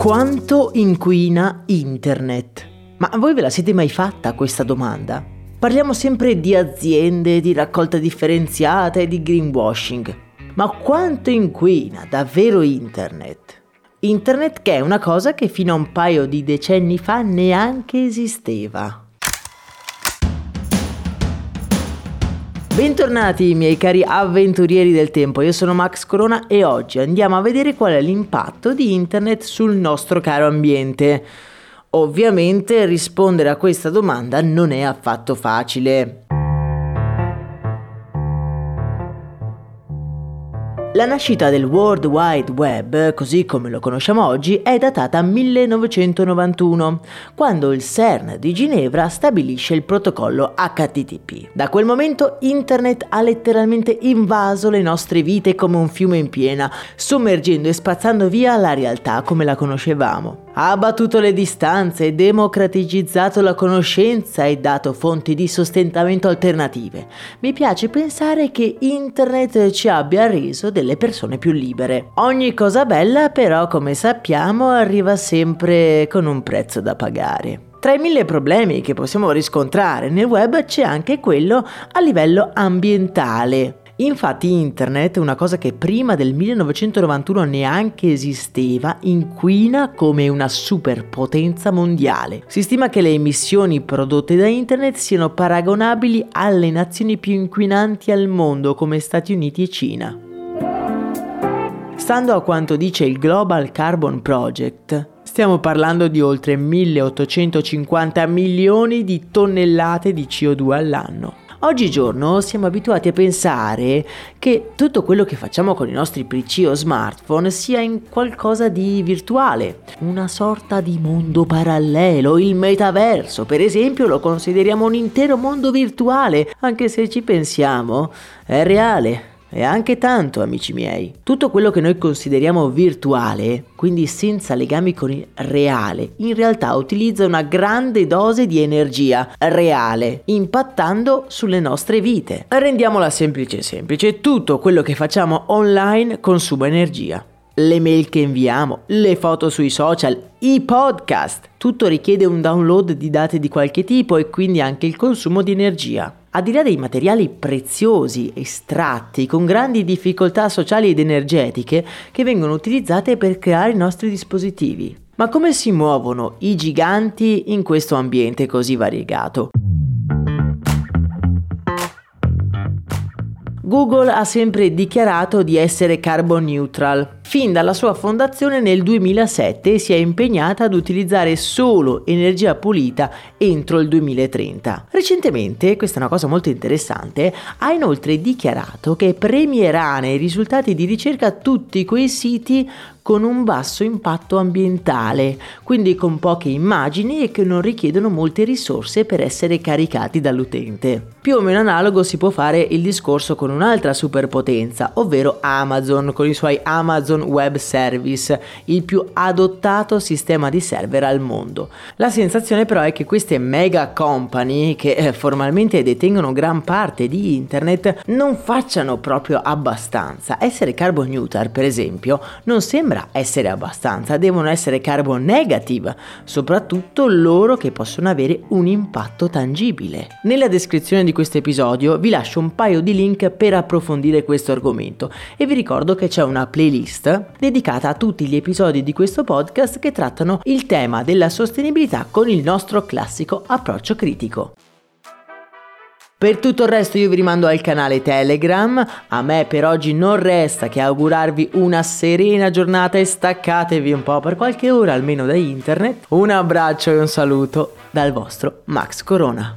Quanto inquina Internet? Ma voi ve la siete mai fatta questa domanda? Parliamo sempre di aziende, di raccolta differenziata e di greenwashing. Ma quanto inquina davvero Internet? Internet che è una cosa che fino a un paio di decenni fa neanche esisteva. Bentornati miei cari avventurieri del tempo, io sono Max Corona e oggi andiamo a vedere qual è l'impatto di Internet sul nostro caro ambiente. Ovviamente rispondere a questa domanda non è affatto facile. La nascita del World Wide Web, così come lo conosciamo oggi, è datata 1991, quando il CERN di Ginevra stabilisce il protocollo HTTP. Da quel momento Internet ha letteralmente invaso le nostre vite come un fiume in piena, sommergendo e spazzando via la realtà come la conoscevamo. Ha abbattuto le distanze, democraticizzato la conoscenza e dato fonti di sostentamento alternative. Mi piace pensare che Internet ci abbia reso delle persone più libere. Ogni cosa bella però, come sappiamo, arriva sempre con un prezzo da pagare. Tra i mille problemi che possiamo riscontrare nel web c'è anche quello a livello ambientale. Infatti internet, una cosa che prima del 1991 neanche esisteva, inquina come una superpotenza mondiale. Si stima che le emissioni prodotte da internet siano paragonabili alle nazioni più inquinanti al mondo come Stati Uniti e Cina. Stando a quanto dice il Global Carbon Project, stiamo parlando di oltre 1850 milioni di tonnellate di CO2 all'anno. Oggigiorno siamo abituati a pensare che tutto quello che facciamo con i nostri PC o smartphone sia in qualcosa di virtuale, una sorta di mondo parallelo, il metaverso per esempio lo consideriamo un intero mondo virtuale, anche se ci pensiamo è reale. E anche tanto, amici miei. Tutto quello che noi consideriamo virtuale, quindi senza legami con il reale, in realtà utilizza una grande dose di energia reale, impattando sulle nostre vite. Rendiamola semplice semplice, tutto quello che facciamo online consuma energia. Le mail che inviamo, le foto sui social, i podcast, tutto richiede un download di dati di qualche tipo e quindi anche il consumo di energia. Al di là dei materiali preziosi, estratti, con grandi difficoltà sociali ed energetiche che vengono utilizzate per creare i nostri dispositivi. Ma come si muovono i giganti in questo ambiente così variegato? Google ha sempre dichiarato di essere carbon neutral, fin dalla sua fondazione nel 2007 si è impegnata ad utilizzare solo energia pulita entro il 2030. Recentemente, questa è una cosa molto interessante, ha inoltre dichiarato che premierà nei risultati di ricerca tutti quei siti con un basso impatto ambientale, quindi con poche immagini e che non richiedono molte risorse per essere caricati dall'utente. Più o meno analogo si può fare il discorso con un'altra superpotenza, ovvero Amazon con i suoi Amazon Amazon Web Service, il più adottato sistema di server al mondo. La sensazione però è che queste mega company, che eh, formalmente detengono gran parte di internet, non facciano proprio abbastanza. Essere carbon neutral, per esempio, non sembra essere abbastanza, devono essere carbon negative, soprattutto loro che possono avere un impatto tangibile. Nella descrizione di questo episodio vi lascio un paio di link per approfondire questo argomento e vi ricordo che c'è una playlist dedicata a tutti gli episodi di questo podcast che trattano il tema della sostenibilità con il nostro classico approccio critico. Per tutto il resto io vi rimando al canale Telegram, a me per oggi non resta che augurarvi una serena giornata e staccatevi un po' per qualche ora almeno da internet. Un abbraccio e un saluto dal vostro Max Corona.